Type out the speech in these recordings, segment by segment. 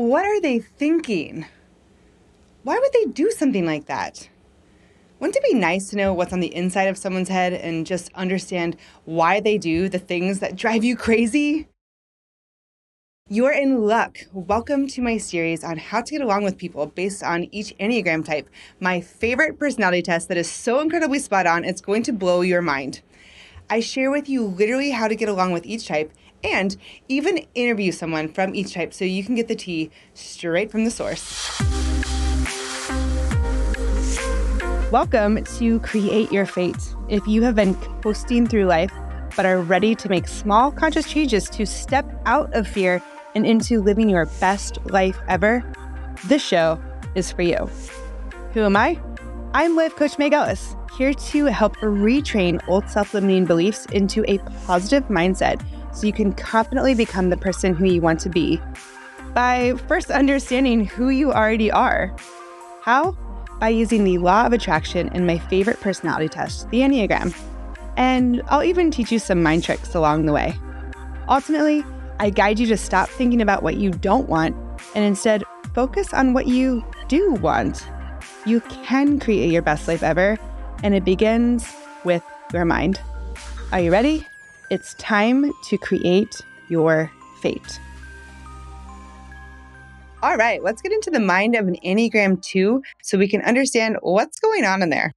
what are they thinking? Why would they do something like that? Wouldn't it be nice to know what's on the inside of someone's head and just understand why they do the things that drive you crazy? You're in luck. Welcome to my series on how to get along with people based on each Enneagram type, my favorite personality test that is so incredibly spot on, it's going to blow your mind. I share with you literally how to get along with each type and even interview someone from each type so you can get the tea straight from the source. Welcome to Create Your Fate. If you have been coasting through life but are ready to make small conscious changes to step out of fear and into living your best life ever, this show is for you. Who am I? I'm Life Coach Meg Ellis, here to help retrain old self limiting beliefs into a positive mindset so you can confidently become the person who you want to be by first understanding who you already are. How? By using the law of attraction and my favorite personality test, the Enneagram. And I'll even teach you some mind tricks along the way. Ultimately, I guide you to stop thinking about what you don't want and instead focus on what you do want. You can create your best life ever, and it begins with your mind. Are you ready? It's time to create your fate. All right, let's get into the mind of an Enneagram 2 so we can understand what's going on in there.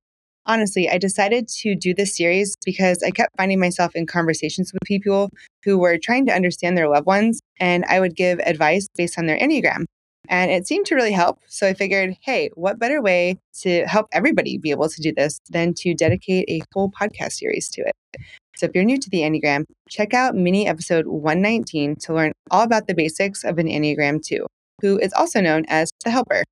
Honestly, I decided to do this series because I kept finding myself in conversations with people who were trying to understand their loved ones, and I would give advice based on their Enneagram. And it seemed to really help. So I figured, hey, what better way to help everybody be able to do this than to dedicate a whole podcast series to it? So if you're new to the Enneagram, check out mini episode 119 to learn all about the basics of an Enneagram 2, who is also known as the helper.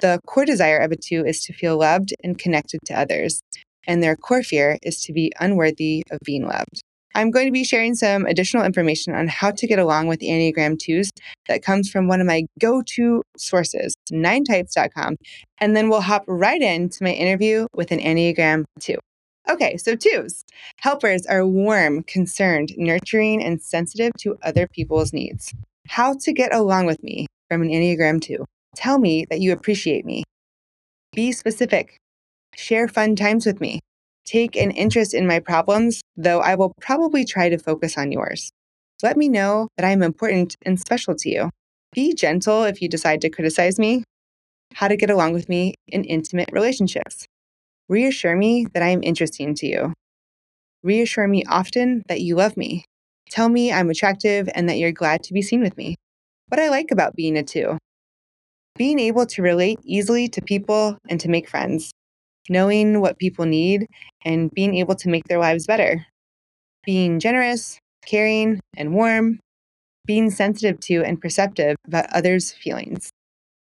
The core desire of a 2 is to feel loved and connected to others, and their core fear is to be unworthy of being loved. I'm going to be sharing some additional information on how to get along with Enneagram 2s that comes from one of my go to sources, 9types.com. And then we'll hop right into my interview with an Enneagram 2. Okay, so twos. Helpers are warm, concerned, nurturing, and sensitive to other people's needs. How to get along with me from an Enneagram 2. Tell me that you appreciate me. Be specific. Share fun times with me. Take an interest in my problems, though I will probably try to focus on yours. Let me know that I am important and special to you. Be gentle if you decide to criticize me. How to get along with me in intimate relationships. Reassure me that I am interesting to you. Reassure me often that you love me. Tell me I'm attractive and that you're glad to be seen with me. What I like about being a two. Being able to relate easily to people and to make friends. Knowing what people need and being able to make their lives better. Being generous, caring, and warm. Being sensitive to and perceptive about others' feelings.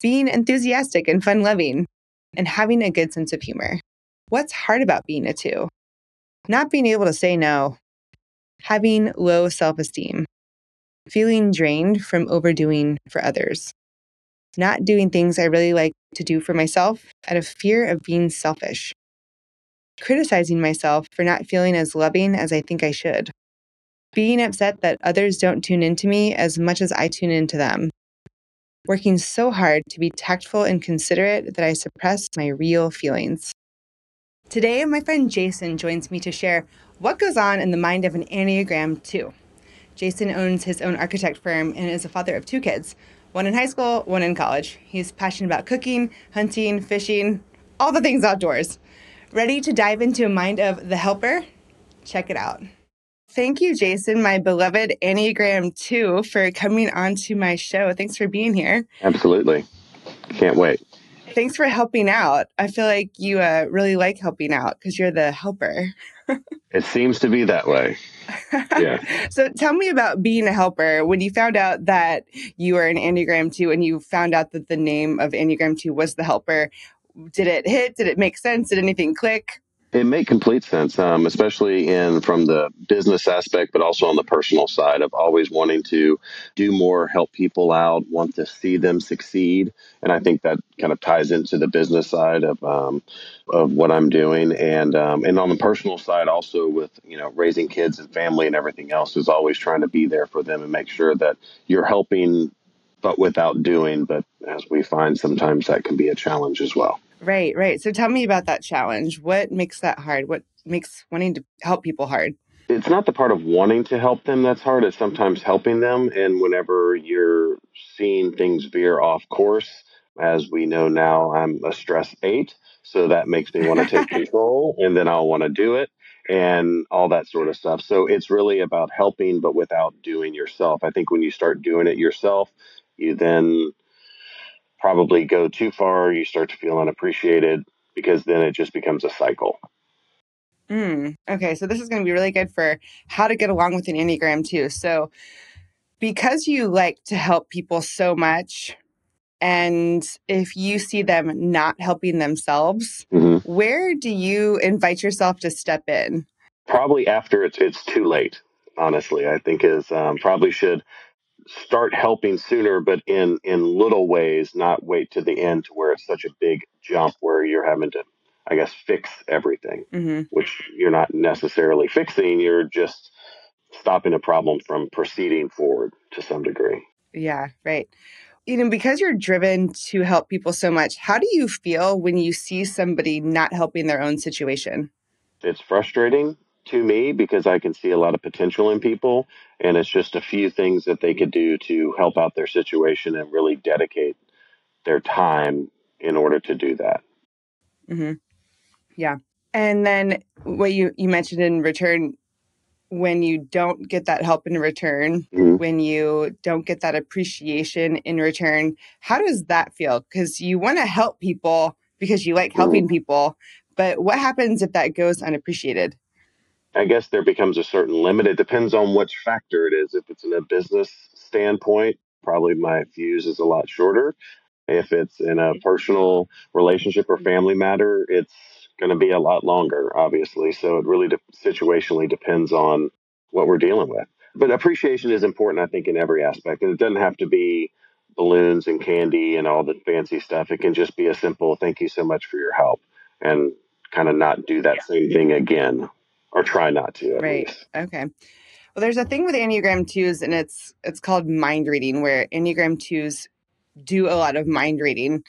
Being enthusiastic and fun loving. And having a good sense of humor. What's hard about being a two? Not being able to say no, having low self esteem, feeling drained from overdoing for others, not doing things I really like to do for myself out of fear of being selfish, criticizing myself for not feeling as loving as I think I should, being upset that others don't tune into me as much as I tune into them, working so hard to be tactful and considerate that I suppress my real feelings. Today, my friend Jason joins me to share what goes on in the mind of an Enneagram 2. Jason owns his own architect firm and is a father of two kids, one in high school, one in college. He's passionate about cooking, hunting, fishing, all the things outdoors. Ready to dive into a mind of the helper? Check it out. Thank you, Jason, my beloved Enneagram 2, for coming onto my show. Thanks for being here. Absolutely. Can't wait. Thanks for helping out. I feel like you uh, really like helping out because you're the helper. it seems to be that way. Yeah. so tell me about being a helper. When you found out that you were an Enneagram 2 and you found out that the name of Enneagram 2 was the helper, did it hit? Did it make sense? Did anything click? It made complete sense, um, especially in from the business aspect, but also on the personal side of always wanting to do more, help people out, want to see them succeed, and I think that kind of ties into the business side of um, of what I'm doing, and um, and on the personal side, also with you know raising kids and family and everything else, is always trying to be there for them and make sure that you're helping but without doing. But as we find, sometimes that can be a challenge as well. Right, right. So tell me about that challenge. What makes that hard? What makes wanting to help people hard? It's not the part of wanting to help them that's hard. It's sometimes helping them. And whenever you're seeing things veer off course, as we know now, I'm a stress eight. So that makes me want to take control and then I'll want to do it and all that sort of stuff. So it's really about helping, but without doing yourself. I think when you start doing it yourself, you then probably go too far. You start to feel unappreciated because then it just becomes a cycle. Mm, okay, so this is going to be really good for how to get along with an Enneagram two. So, because you like to help people so much, and if you see them not helping themselves, mm-hmm. where do you invite yourself to step in? Probably after it's it's too late. Honestly, I think is um, probably should start helping sooner, but in in little ways, not wait to the end to where it's such a big jump where you're having to, I guess, fix everything, mm-hmm. which you're not necessarily fixing. You're just stopping a problem from proceeding forward to some degree. Yeah, right. You know, because you're driven to help people so much, how do you feel when you see somebody not helping their own situation? It's frustrating to me because I can see a lot of potential in people. And it's just a few things that they could do to help out their situation and really dedicate their time in order to do that. Mm-hmm. Yeah. And then what you, you mentioned in return, when you don't get that help in return, mm-hmm. when you don't get that appreciation in return, how does that feel? Because you want to help people because you like helping mm-hmm. people. But what happens if that goes unappreciated? I guess there becomes a certain limit. It depends on which factor it is. If it's in a business standpoint, probably my fuse is a lot shorter. If it's in a personal relationship or family matter, it's going to be a lot longer, obviously. So it really de- situationally depends on what we're dealing with. But appreciation is important, I think, in every aspect. And it doesn't have to be balloons and candy and all the fancy stuff. It can just be a simple thank you so much for your help and kind of not do that same thing again or try not to. right. Least. Okay. Well, there's a thing with Enneagram twos, and it's it's called mind reading, where Enneagram twos do a lot of mind reading.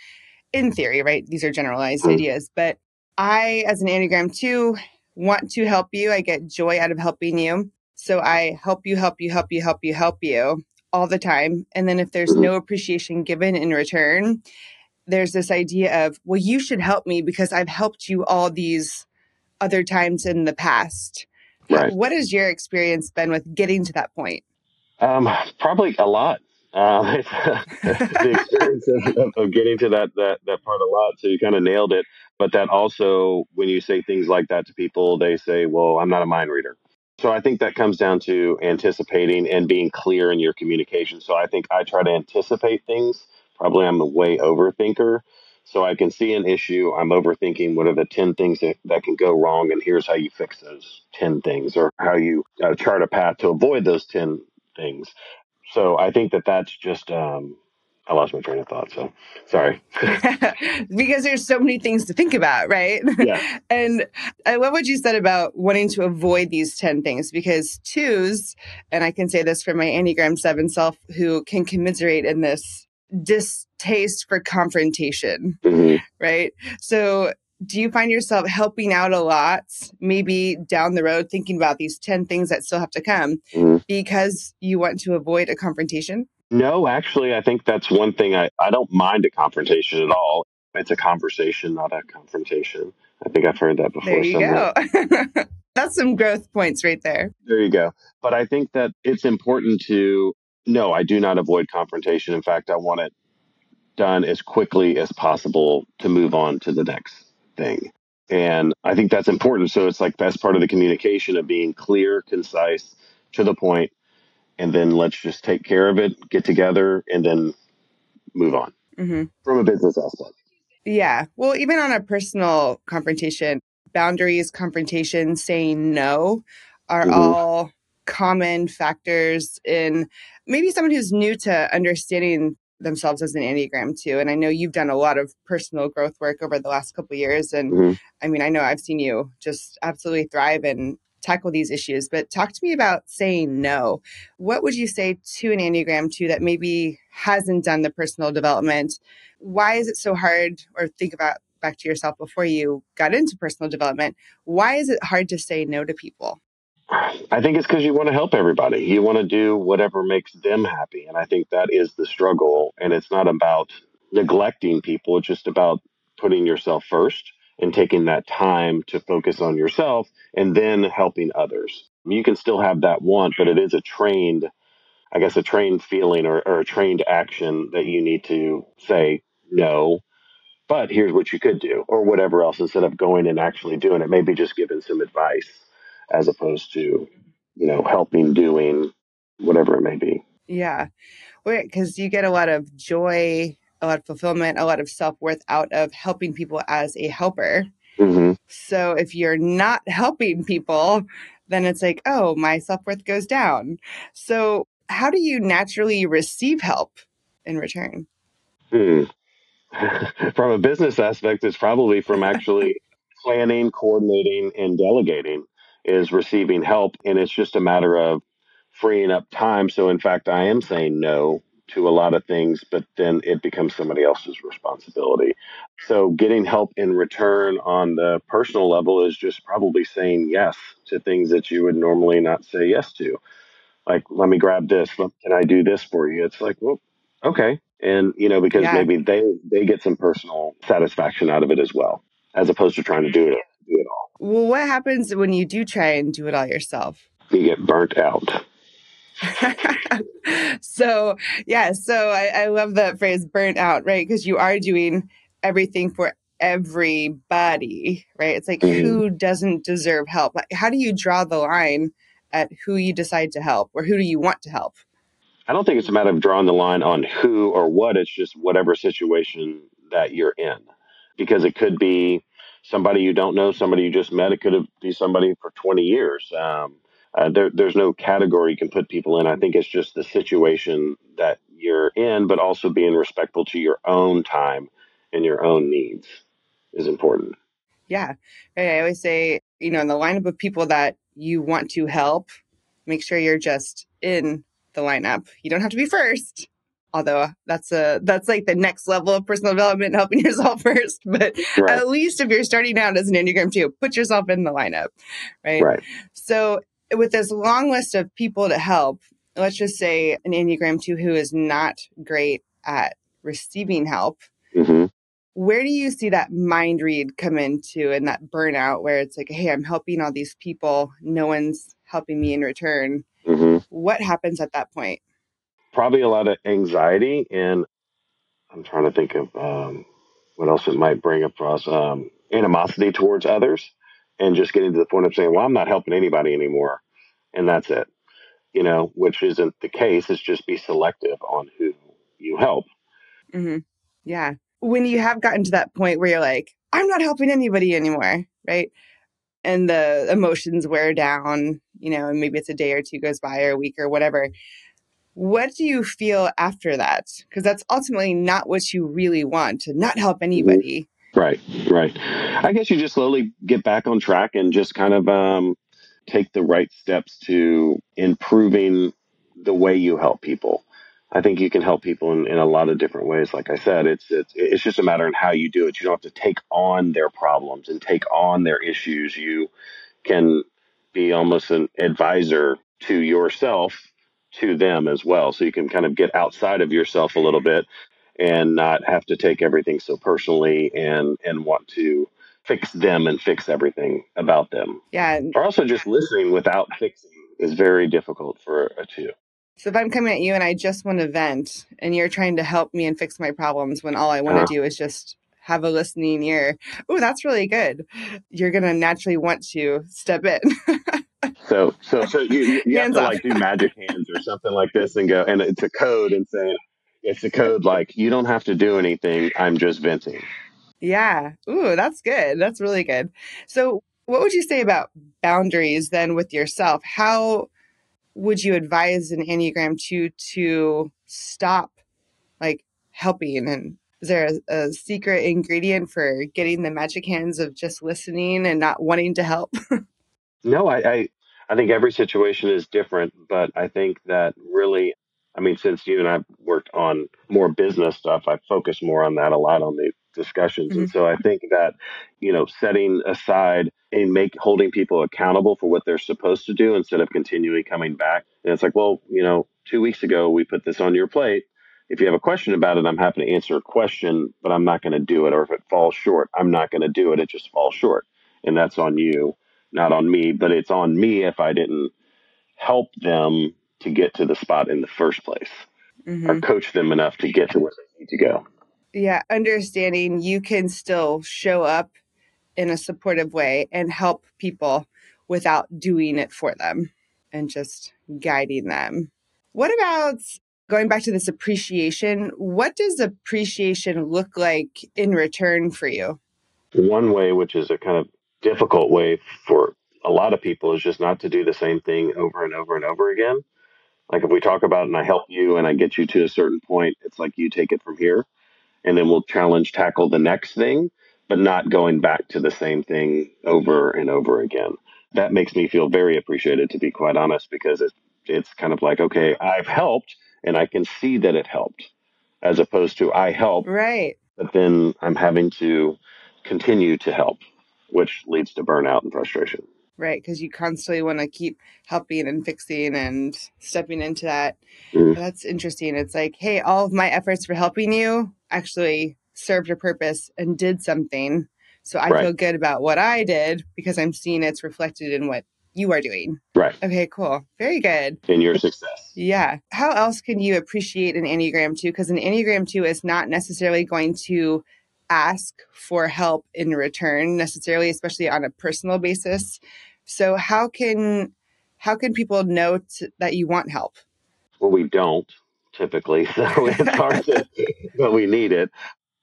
In theory, right? These are generalized mm-hmm. ideas, but I, as an Enneagram two, want to help you. I get joy out of helping you, so I help you, help you, help you, help you, help you all the time. And then if there's mm-hmm. no appreciation given in return, there's this idea of, well, you should help me because I've helped you all these other times in the past. Right. What has your experience been with getting to that point? Um, probably a lot. Uh, the experience of, of, getting to that, that that part a lot. So you kind of nailed it. But that also, when you say things like that to people, they say, "Well, I'm not a mind reader." So I think that comes down to anticipating and being clear in your communication. So I think I try to anticipate things. Probably I'm a way overthinker. So I can see an issue. I'm overthinking what are the 10 things that, that can go wrong, and here's how you fix those 10 things, or how you uh, chart a path to avoid those 10 things. So I think that that's just, um, I lost my train of thought. So sorry. because there's so many things to think about, right? Yeah. and I love what you said about wanting to avoid these 10 things because twos, and I can say this for my Enneagram 7 self who can commiserate in this distaste for confrontation, mm-hmm. right? So, do you find yourself helping out a lot, maybe down the road, thinking about these 10 things that still have to come mm-hmm. because you want to avoid a confrontation? No, actually, I think that's one thing I, I don't mind a confrontation at all. It's a conversation, not a confrontation. I think I've heard that before. There you somewhere. go. that's some growth points right there. There you go. But I think that it's important to no, I do not avoid confrontation. In fact, I want it done as quickly as possible to move on to the next thing. And I think that's important. So it's like that's part of the communication of being clear, concise, to the point, and then let's just take care of it, get together, and then move on mm-hmm. from a business aspect. Yeah. Well, even on a personal confrontation, boundaries, confrontation, saying no are mm-hmm. all common factors in maybe someone who's new to understanding themselves as an enneagram two and i know you've done a lot of personal growth work over the last couple years and mm-hmm. i mean i know i've seen you just absolutely thrive and tackle these issues. But talk to me about saying no. What would you say to an Enneagram 2 that maybe hasn't done the personal development? Why is it so hard? Or think about back to yourself before you got into personal development. Why is it hard to say no to people? I think it's because you want to help everybody. You want to do whatever makes them happy. And I think that is the struggle. And it's not about neglecting people, it's just about putting yourself first and taking that time to focus on yourself and then helping others. You can still have that want, but it is a trained, I guess, a trained feeling or, or a trained action that you need to say no. But here's what you could do, or whatever else, instead of going and actually doing it. Maybe just giving some advice as opposed to, you know, helping, doing whatever it may be. Yeah. Because you get a lot of joy, a lot of fulfillment, a lot of self worth out of helping people as a helper. Mm-hmm. So if you're not helping people, then it's like, oh, my self worth goes down. So, how do you naturally receive help in return? Hmm. from a business aspect, it's probably from actually planning, coordinating, and delegating is receiving help. And it's just a matter of freeing up time. So, in fact, I am saying no to a lot of things, but then it becomes somebody else's responsibility. So, getting help in return on the personal level is just probably saying yes to things that you would normally not say yes to. Like, let me grab this. Can I do this for you? It's like, well, okay. And, you know, because yeah. maybe they, they get some personal satisfaction out of it as well, as opposed to trying to do it, do it all. Well, what happens when you do try and do it all yourself? You get burnt out. so yeah, so I, I love that phrase burnt out, right? Because you are doing everything for everybody, right? It's like mm-hmm. who doesn't deserve help? How do you draw the line at who you decide to help or who do you want to help? I don't think it's a matter of drawing the line on who or what. It's just whatever situation that you're in, because it could be somebody you don't know, somebody you just met. It could be somebody for 20 years. Um, uh, there, there's no category you can put people in. I think it's just the situation that you're in, but also being respectful to your own time and your own needs is important. Yeah. I always say, you know, in the lineup of people that you want to help, make sure you're just in the lineup. You don't have to be first. Although that's a that's like the next level of personal development, helping yourself first. But right. at least if you're starting out as an Enneagram 2, put yourself in the lineup. Right. Right. So with this long list of people to help, let's just say an Enneagram 2 who is not great at receiving help. Mm-hmm. Where do you see that mind read come into and that burnout where it's like, hey, I'm helping all these people, no one's helping me in return? Mm-hmm. What happens at that point? Probably a lot of anxiety, and I'm trying to think of um, what else it might bring across um, animosity towards others, and just getting to the point of saying, "Well, I'm not helping anybody anymore," and that's it. You know, which isn't the case. It's just be selective on who you help. Mm-hmm. Yeah. When you have gotten to that point where you're like, I'm not helping anybody anymore, right? and the emotions wear down, you know, and maybe it's a day or two goes by or a week or whatever. What do you feel after that? Because that's ultimately not what you really want to not help anybody. Right, right. I guess you just slowly get back on track and just kind of um, take the right steps to improving the way you help people. I think you can help people in, in a lot of different ways. Like I said, it's it's it's just a matter of how you do it. You don't have to take on their problems and take on their issues. You can be almost an advisor to yourself to them as well. So you can kind of get outside of yourself a little bit and not have to take everything so personally and and want to fix them and fix everything about them. Yeah. Or also just listening without fixing is very difficult for a two. So if I'm coming at you and I just want to vent and you're trying to help me and fix my problems when all I want to uh, do is just have a listening ear. Oh, that's really good. You're going to naturally want to step in. so, so, so you, you have to off. like do magic hands or something like this and go, and it's a code and saying, it's a code like, you don't have to do anything. I'm just venting. Yeah. Ooh, that's good. That's really good. So, what would you say about boundaries then with yourself? How would you advise an Enneagram 2 to stop like helping? And is there a, a secret ingredient for getting the magic hands of just listening and not wanting to help? no, I, I, I think every situation is different, but I think that really, I mean, since you and I worked on more business stuff, I focus more on that a lot on the discussions. Mm-hmm. And so I think that, you know, setting aside and make holding people accountable for what they're supposed to do instead of continually coming back. And it's like, well, you know, two weeks ago we put this on your plate. If you have a question about it, I'm happy to answer a question, but I'm not going to do it. Or if it falls short, I'm not going to do it. It just falls short. And that's on you not on me, but it's on me if I didn't help them to get to the spot in the first place mm-hmm. or coach them enough to get to where they need to go. Yeah, understanding you can still show up in a supportive way and help people without doing it for them and just guiding them. What about going back to this appreciation? What does appreciation look like in return for you? One way, which is a kind of difficult way for a lot of people is just not to do the same thing over and over and over again. Like if we talk about and I help you and I get you to a certain point, it's like you take it from here and then we'll challenge tackle the next thing, but not going back to the same thing over and over again. That makes me feel very appreciated to be quite honest because it, it's kind of like, okay, I've helped and I can see that it helped as opposed to I help. Right. But then I'm having to continue to help which leads to burnout and frustration. Right, because you constantly want to keep helping and fixing and stepping into that. Mm. That's interesting. It's like, hey, all of my efforts for helping you actually served a purpose and did something. So I right. feel good about what I did because I'm seeing it's reflected in what you are doing. Right. Okay, cool. Very good. In your success. Yeah. How else can you appreciate an Enneagram 2? Because an Enneagram 2 is not necessarily going to ask for help in return necessarily especially on a personal basis. So how can how can people know t- that you want help? Well we don't typically so it's hard to but we need it.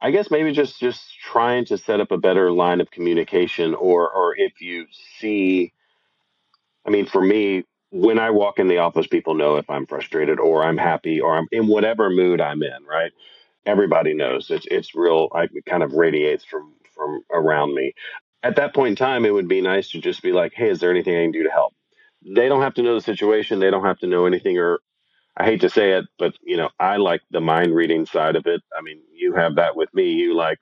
I guess maybe just just trying to set up a better line of communication or or if you see i mean for me when i walk in the office people know if i'm frustrated or i'm happy or i'm in whatever mood i'm in right everybody knows it's it's real. I, it kind of radiates from from around me. At that point in time, it would be nice to just be like, "Hey, is there anything I can do to help?" They don't have to know the situation. They don't have to know anything. Or I hate to say it, but you know, I like the mind reading side of it. I mean, you have that with me. You like,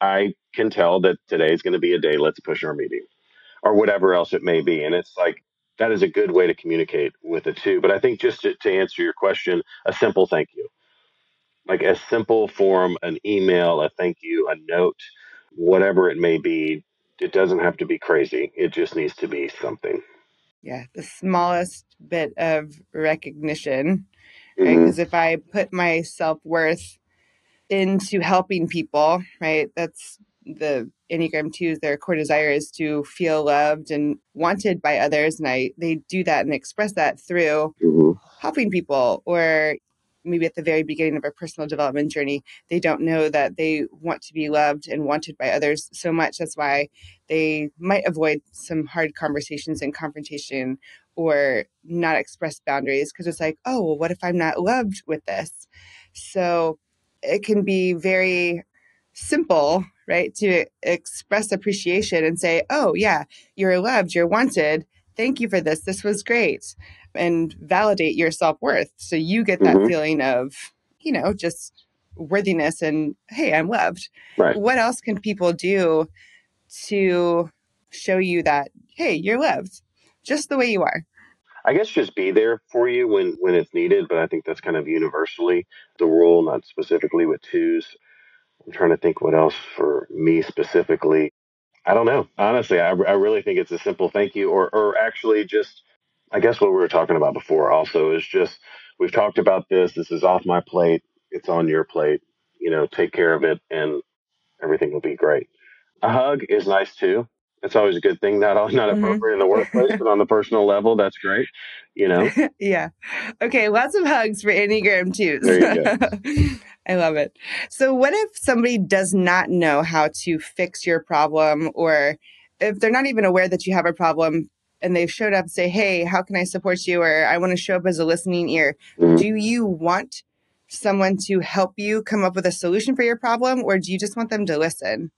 I can tell that today's going to be a day. Let's push our meeting, or whatever else it may be. And it's like that is a good way to communicate with the two. But I think just to, to answer your question, a simple thank you like a simple form, an email, a thank you, a note, whatever it may be. It doesn't have to be crazy. It just needs to be something. Yeah, the smallest bit of recognition, right? Because mm-hmm. if I put my self worth into helping people, right, that's the Enneagram 2's their core desire is to feel loved and wanted by others. And I they do that and express that through mm-hmm. helping people or maybe at the very beginning of a personal development journey, they don't know that they want to be loved and wanted by others so much. That's why they might avoid some hard conversations and confrontation or not express boundaries because it's like, oh, well, what if I'm not loved with this? So it can be very simple, right, to express appreciation and say, oh, yeah, you're loved, you're wanted. Thank you for this. This was great and validate your self worth. So you get that mm-hmm. feeling of, you know, just worthiness and, hey, I'm loved. Right. What else can people do to show you that, hey, you're loved just the way you are? I guess just be there for you when when it's needed, but I think that's kind of universally the rule, not specifically with twos. I'm trying to think what else for me specifically. I don't know. Honestly, I, I really think it's a simple thank you, or or actually just I guess what we were talking about before also is just we've talked about this. This is off my plate. It's on your plate. You know, take care of it, and everything will be great. A hug is nice too. It's always a good thing. Not not mm-hmm. appropriate in the workplace, but on the personal level, that's great. You know. yeah. Okay. Lots of hugs for Enneagram twos. There you go. I love it. So, what if somebody does not know how to fix your problem, or if they're not even aware that you have a problem, and they've showed up and say, Hey, how can I support you? Or I want to show up as a listening ear. Do you want someone to help you come up with a solution for your problem, or do you just want them to listen?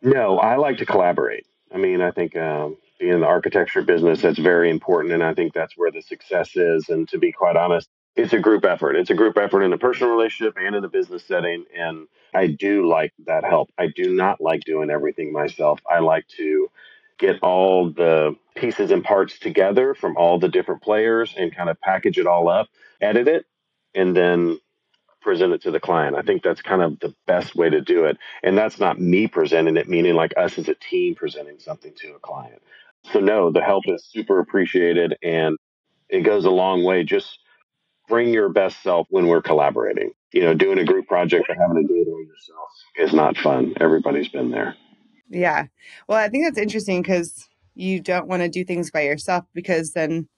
No, I like to collaborate. I mean, I think um, being in the architecture business, that's very important. And I think that's where the success is. And to be quite honest, it's a group effort. It's a group effort in a personal relationship and in a business setting. And I do like that help. I do not like doing everything myself. I like to get all the pieces and parts together from all the different players and kind of package it all up, edit it, and then present it to the client. I think that's kind of the best way to do it. And that's not me presenting it, meaning like us as a team presenting something to a client. So, no, the help is super appreciated and it goes a long way. Just bring your best self when we're collaborating. You know, doing a group project or having to do it all yourself is not fun. Everybody's been there. Yeah. Well, I think that's interesting because you don't want to do things by yourself because then,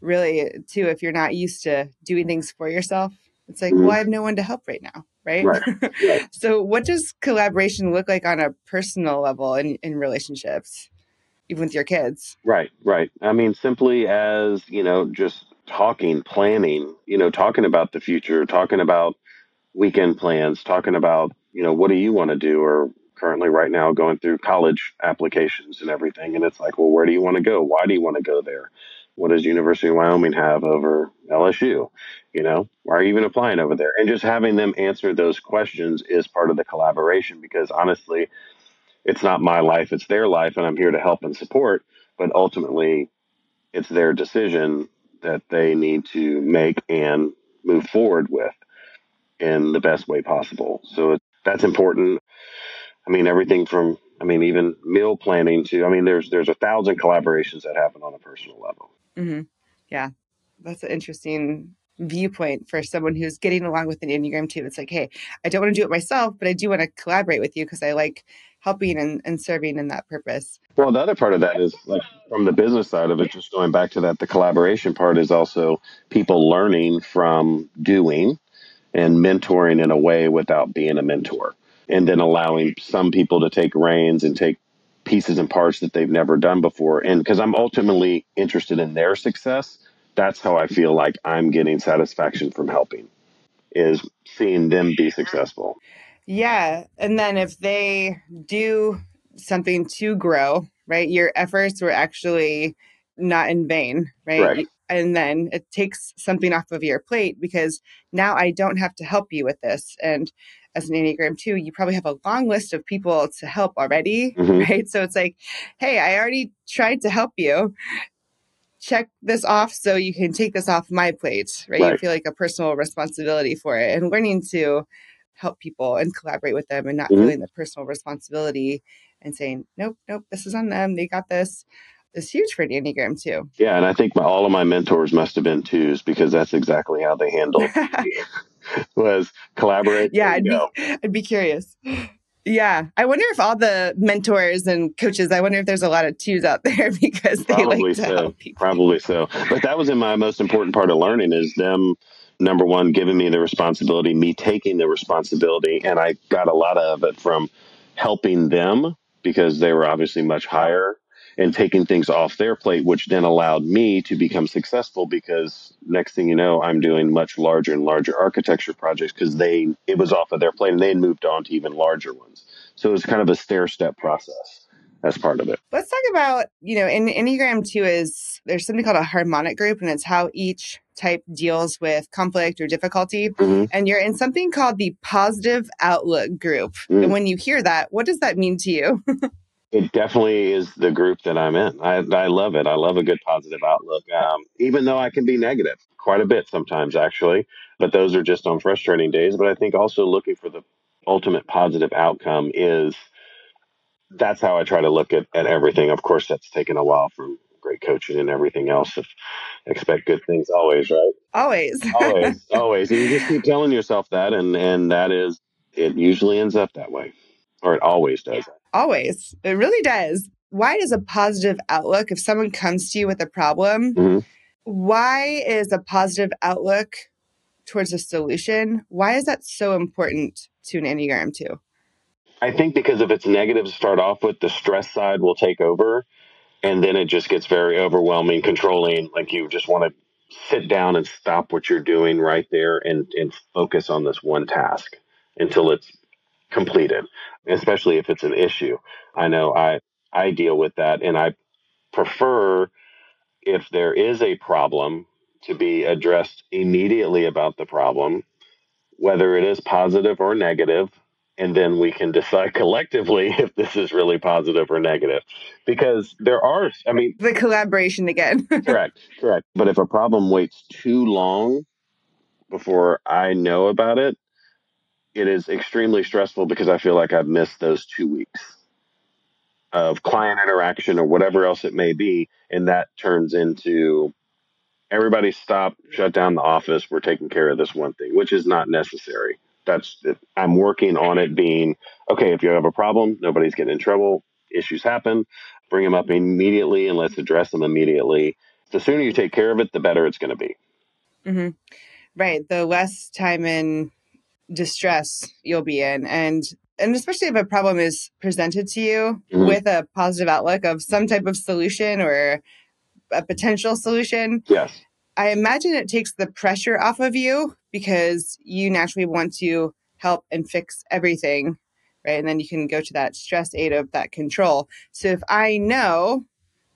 really, too, if you're not used to doing things for yourself, it's like, mm-hmm. well, I have no one to help right now. Right. right. right. so, what does collaboration look like on a personal level in, in relationships, even with your kids? Right. Right. I mean, simply as, you know, just talking, planning, you know, talking about the future, talking about weekend plans, talking about, you know, what do you want to do or currently right now going through college applications and everything. And it's like, well, where do you want to go? Why do you want to go there? What does University of Wyoming have over LSU? You know, why are you even applying over there? And just having them answer those questions is part of the collaboration because honestly, it's not my life, it's their life, and I'm here to help and support. But ultimately, it's their decision that they need to make and move forward with in the best way possible. So that's important. I mean, everything from, I mean, even meal planning to, I mean, there's there's a thousand collaborations that happen on a personal level. Mm-hmm. Yeah, that's an interesting viewpoint for someone who's getting along with an Enneagram two. It's like, hey, I don't want to do it myself, but I do want to collaborate with you because I like helping and, and serving in that purpose. Well, the other part of that is like from the business side of it, just going back to that, the collaboration part is also people learning from doing and mentoring in a way without being a mentor. And then allowing some people to take reins and take pieces and parts that they've never done before. And because I'm ultimately interested in their success, that's how I feel like I'm getting satisfaction from helping is seeing them be successful. Yeah. And then if they do something to grow, right, your efforts were actually not in vain, right? right. And then it takes something off of your plate because now I don't have to help you with this. And as an Enneagram 2, you probably have a long list of people to help already, mm-hmm. right? So it's like, hey, I already tried to help you. Check this off so you can take this off my plate, right? right? You feel like a personal responsibility for it and learning to help people and collaborate with them and not mm-hmm. feeling the personal responsibility and saying, nope, nope, this is on them. They got this is huge for an Enneagram two. Yeah, and I think my, all of my mentors must have been twos because that's exactly how they handled was collaborate. Yeah, I'd be, I'd be curious. Yeah, I wonder if all the mentors and coaches. I wonder if there's a lot of twos out there because they Probably like to so. help people. Probably so. But that was in my most important part of learning is them number one giving me the responsibility, me taking the responsibility, and I got a lot of it from helping them because they were obviously much higher and taking things off their plate, which then allowed me to become successful because next thing you know, I'm doing much larger and larger architecture projects because they it was off of their plate and they had moved on to even larger ones. So it was kind of a stair step process as part of it. Let's talk about, you know, in Enneagram 2 is there's something called a harmonic group, and it's how each type deals with conflict or difficulty. Mm-hmm. And you're in something called the positive outlook group. Mm. And when you hear that, what does that mean to you? it definitely is the group that I'm in. I, I love it. I love a good positive outlook, um, even though I can be negative quite a bit sometimes, actually. But those are just on frustrating days. But I think also looking for the ultimate positive outcome is that's how I try to look at, at everything. Of course, that's taken a while from great coaching and everything else. If expect good things always, right? Always, always, always. And you just keep telling yourself that, and and that is it. Usually ends up that way, or it always does. Always. It really does. Why does a positive outlook, if someone comes to you with a problem, mm-hmm. why is a positive outlook towards a solution? Why is that so important to an Enneagram two? I think because if it's negative to start off with, the stress side will take over. And then it just gets very overwhelming, controlling. Like you just want to sit down and stop what you're doing right there and, and focus on this one task until it's completed, especially if it's an issue. I know I I deal with that and I prefer if there is a problem to be addressed immediately about the problem, whether it is positive or negative, and then we can decide collectively if this is really positive or negative. Because there are, I mean, the collaboration again. correct, correct. But if a problem waits too long before I know about it, it is extremely stressful because I feel like I've missed those two weeks of client interaction or whatever else it may be. And that turns into everybody stop, shut down the office. We're taking care of this one thing, which is not necessary. That's I'm working on it being okay. If you have a problem, nobody's getting in trouble. Issues happen, bring them up immediately and let's address them immediately. The sooner you take care of it, the better it's going to be. Mm-hmm. Right. The less time in distress you'll be in, and and especially if a problem is presented to you mm-hmm. with a positive outlook of some type of solution or a potential solution. Yes. I imagine it takes the pressure off of you because you naturally want to help and fix everything, right? And then you can go to that stress eight of that control. So if I know,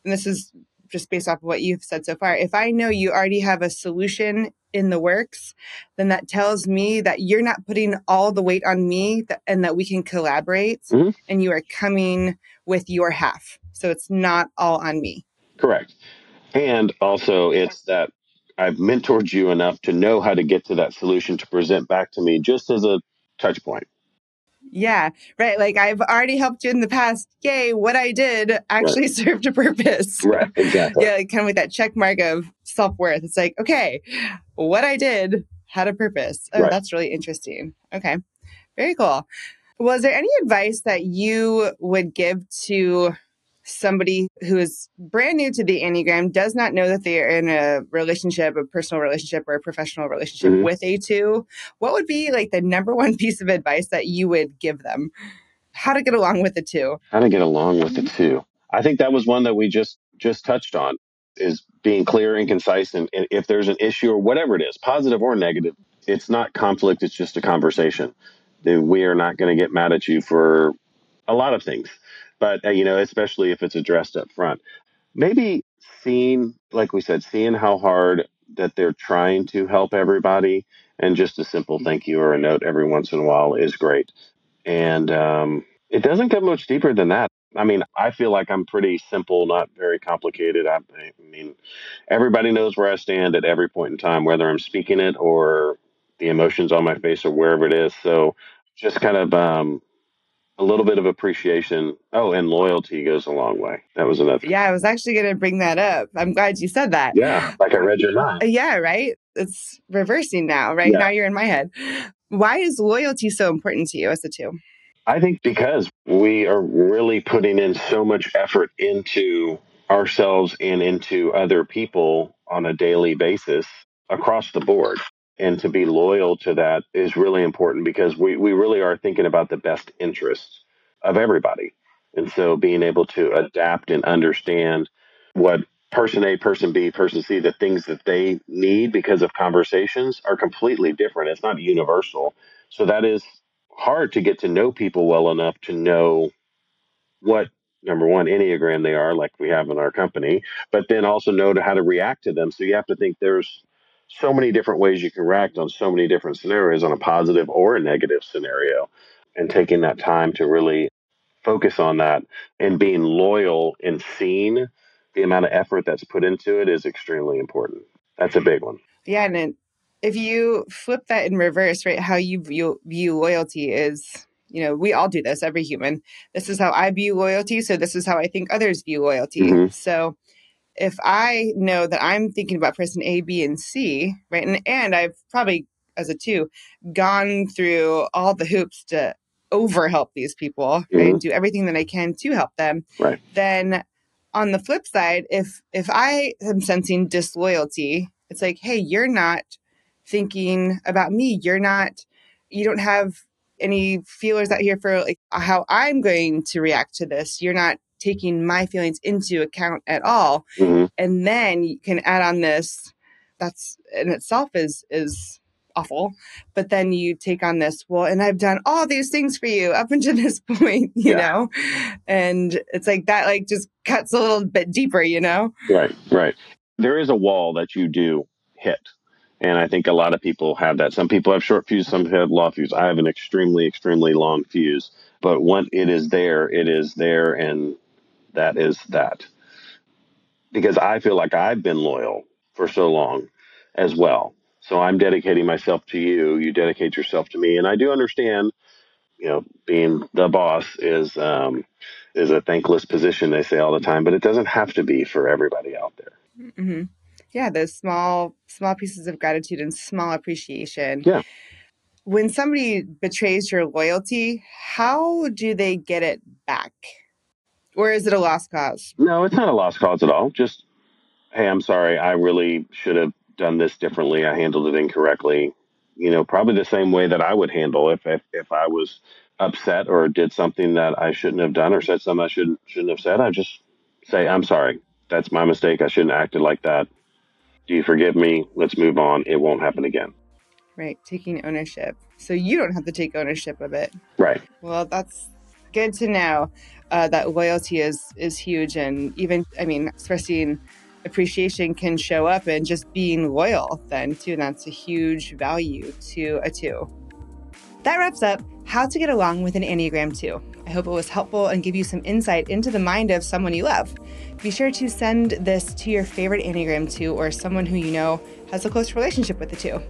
and this is just based off of what you've said so far, if I know you already have a solution in the works, then that tells me that you're not putting all the weight on me that, and that we can collaborate mm-hmm. and you are coming with your half. So it's not all on me. Correct. And also, it's that I've mentored you enough to know how to get to that solution to present back to me just as a touch point. Yeah, right. Like I've already helped you in the past. Yay, what I did actually right. served a purpose. Right, exactly. yeah, like kind of with that check mark of self worth. It's like, okay, what I did had a purpose. Oh, right. that's really interesting. Okay, very cool. Was there any advice that you would give to somebody who is brand new to the Enneagram, does not know that they are in a relationship, a personal relationship or a professional relationship mm-hmm. with a two, what would be like the number one piece of advice that you would give them? How to get along with the two? How to get along with the two. I think that was one that we just just touched on is being clear and concise and, and if there's an issue or whatever it is, positive or negative, it's not conflict, it's just a conversation. Then we are not going to get mad at you for a lot of things but uh, you know, especially if it's addressed up front. Maybe seeing, like we said, seeing how hard that they're trying to help everybody, and just a simple thank you or a note every once in a while is great. And um, it doesn't get much deeper than that. I mean, I feel like I'm pretty simple, not very complicated. I, I mean, everybody knows where I stand at every point in time, whether I'm speaking it or the emotions on my face or wherever it is. So just kind of um, a little bit of appreciation. Oh, and loyalty goes a long way. That was another. Yeah, I was actually going to bring that up. I'm glad you said that. Yeah, like I read your mind. Uh, yeah, right. It's reversing now, right? Yeah. Now you're in my head. Why is loyalty so important to you as a two? I think because we are really putting in so much effort into ourselves and into other people on a daily basis across the board and to be loyal to that is really important because we, we really are thinking about the best interests of everybody. And so being able to adapt and understand what person A, person B, person C, the things that they need because of conversations are completely different. It's not universal. So that is hard to get to know people well enough to know what number one enneagram they are like we have in our company but then also know how to react to them so you have to think there's so many different ways you can react on so many different scenarios on a positive or a negative scenario. And taking that time to really focus on that and being loyal and seeing the amount of effort that's put into it is extremely important. That's a big one. Yeah. And if you flip that in reverse, right, how you view, view loyalty is you know, we all do this, every human. This is how I view loyalty. So this is how I think others view loyalty. Mm-hmm. So if I know that I'm thinking about person A, B, and C, right, and, and I've probably as a two gone through all the hoops to over help these people, mm-hmm. right, and do everything that I can to help them, right. then on the flip side, if if I am sensing disloyalty, it's like, hey, you're not thinking about me. You're not. You don't have any feelers out here for like how I'm going to react to this. You're not taking my feelings into account at all. Mm-hmm. And then you can add on this that's in itself is is awful. But then you take on this, well, and I've done all these things for you up until this point, you yeah. know? And it's like that, like just cuts a little bit deeper, you know? Right, right. There is a wall that you do hit. And I think a lot of people have that. Some people have short fuse, some have long fuse. I have an extremely, extremely long fuse. But when it is there, it is there, and that is that. Because I feel like I've been loyal for so long as well. So I'm dedicating myself to you. You dedicate yourself to me, and I do understand. You know, being the boss is um, is a thankless position. They say all the time, but it doesn't have to be for everybody out there. Mm-hmm. Yeah, those small small pieces of gratitude and small appreciation. Yeah. When somebody betrays your loyalty, how do they get it back? Or is it a lost cause? No, it's not a lost cause at all. Just, hey, I'm sorry. I really should have done this differently. I handled it incorrectly. You know, probably the same way that I would handle if if, if I was upset or did something that I shouldn't have done or said something I shouldn't shouldn't have said. I just say, I'm sorry. That's my mistake. I shouldn't have acted like that. Do you forgive me? Let's move on. It won't happen again. Right. Taking ownership. So you don't have to take ownership of it. Right. Well, that's good to know. Uh, that loyalty is is huge, and even I mean, expressing appreciation can show up and just being loyal then too. That's a huge value to a two. That wraps up how to get along with an enneagram 2 i hope it was helpful and give you some insight into the mind of someone you love. Be sure to send this to your favorite enneagram 2 or someone who you know has a close relationship with the 2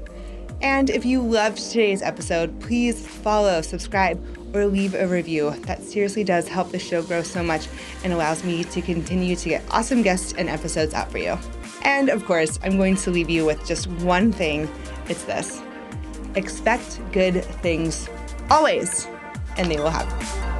and if you loved today's episode please follow subscribe or leave a review. That seriously does help the show grow so much and allows me to continue to get awesome guests and episodes out for you. And of course, I'm going to leave you with just one thing it's this expect good things always, and they will happen.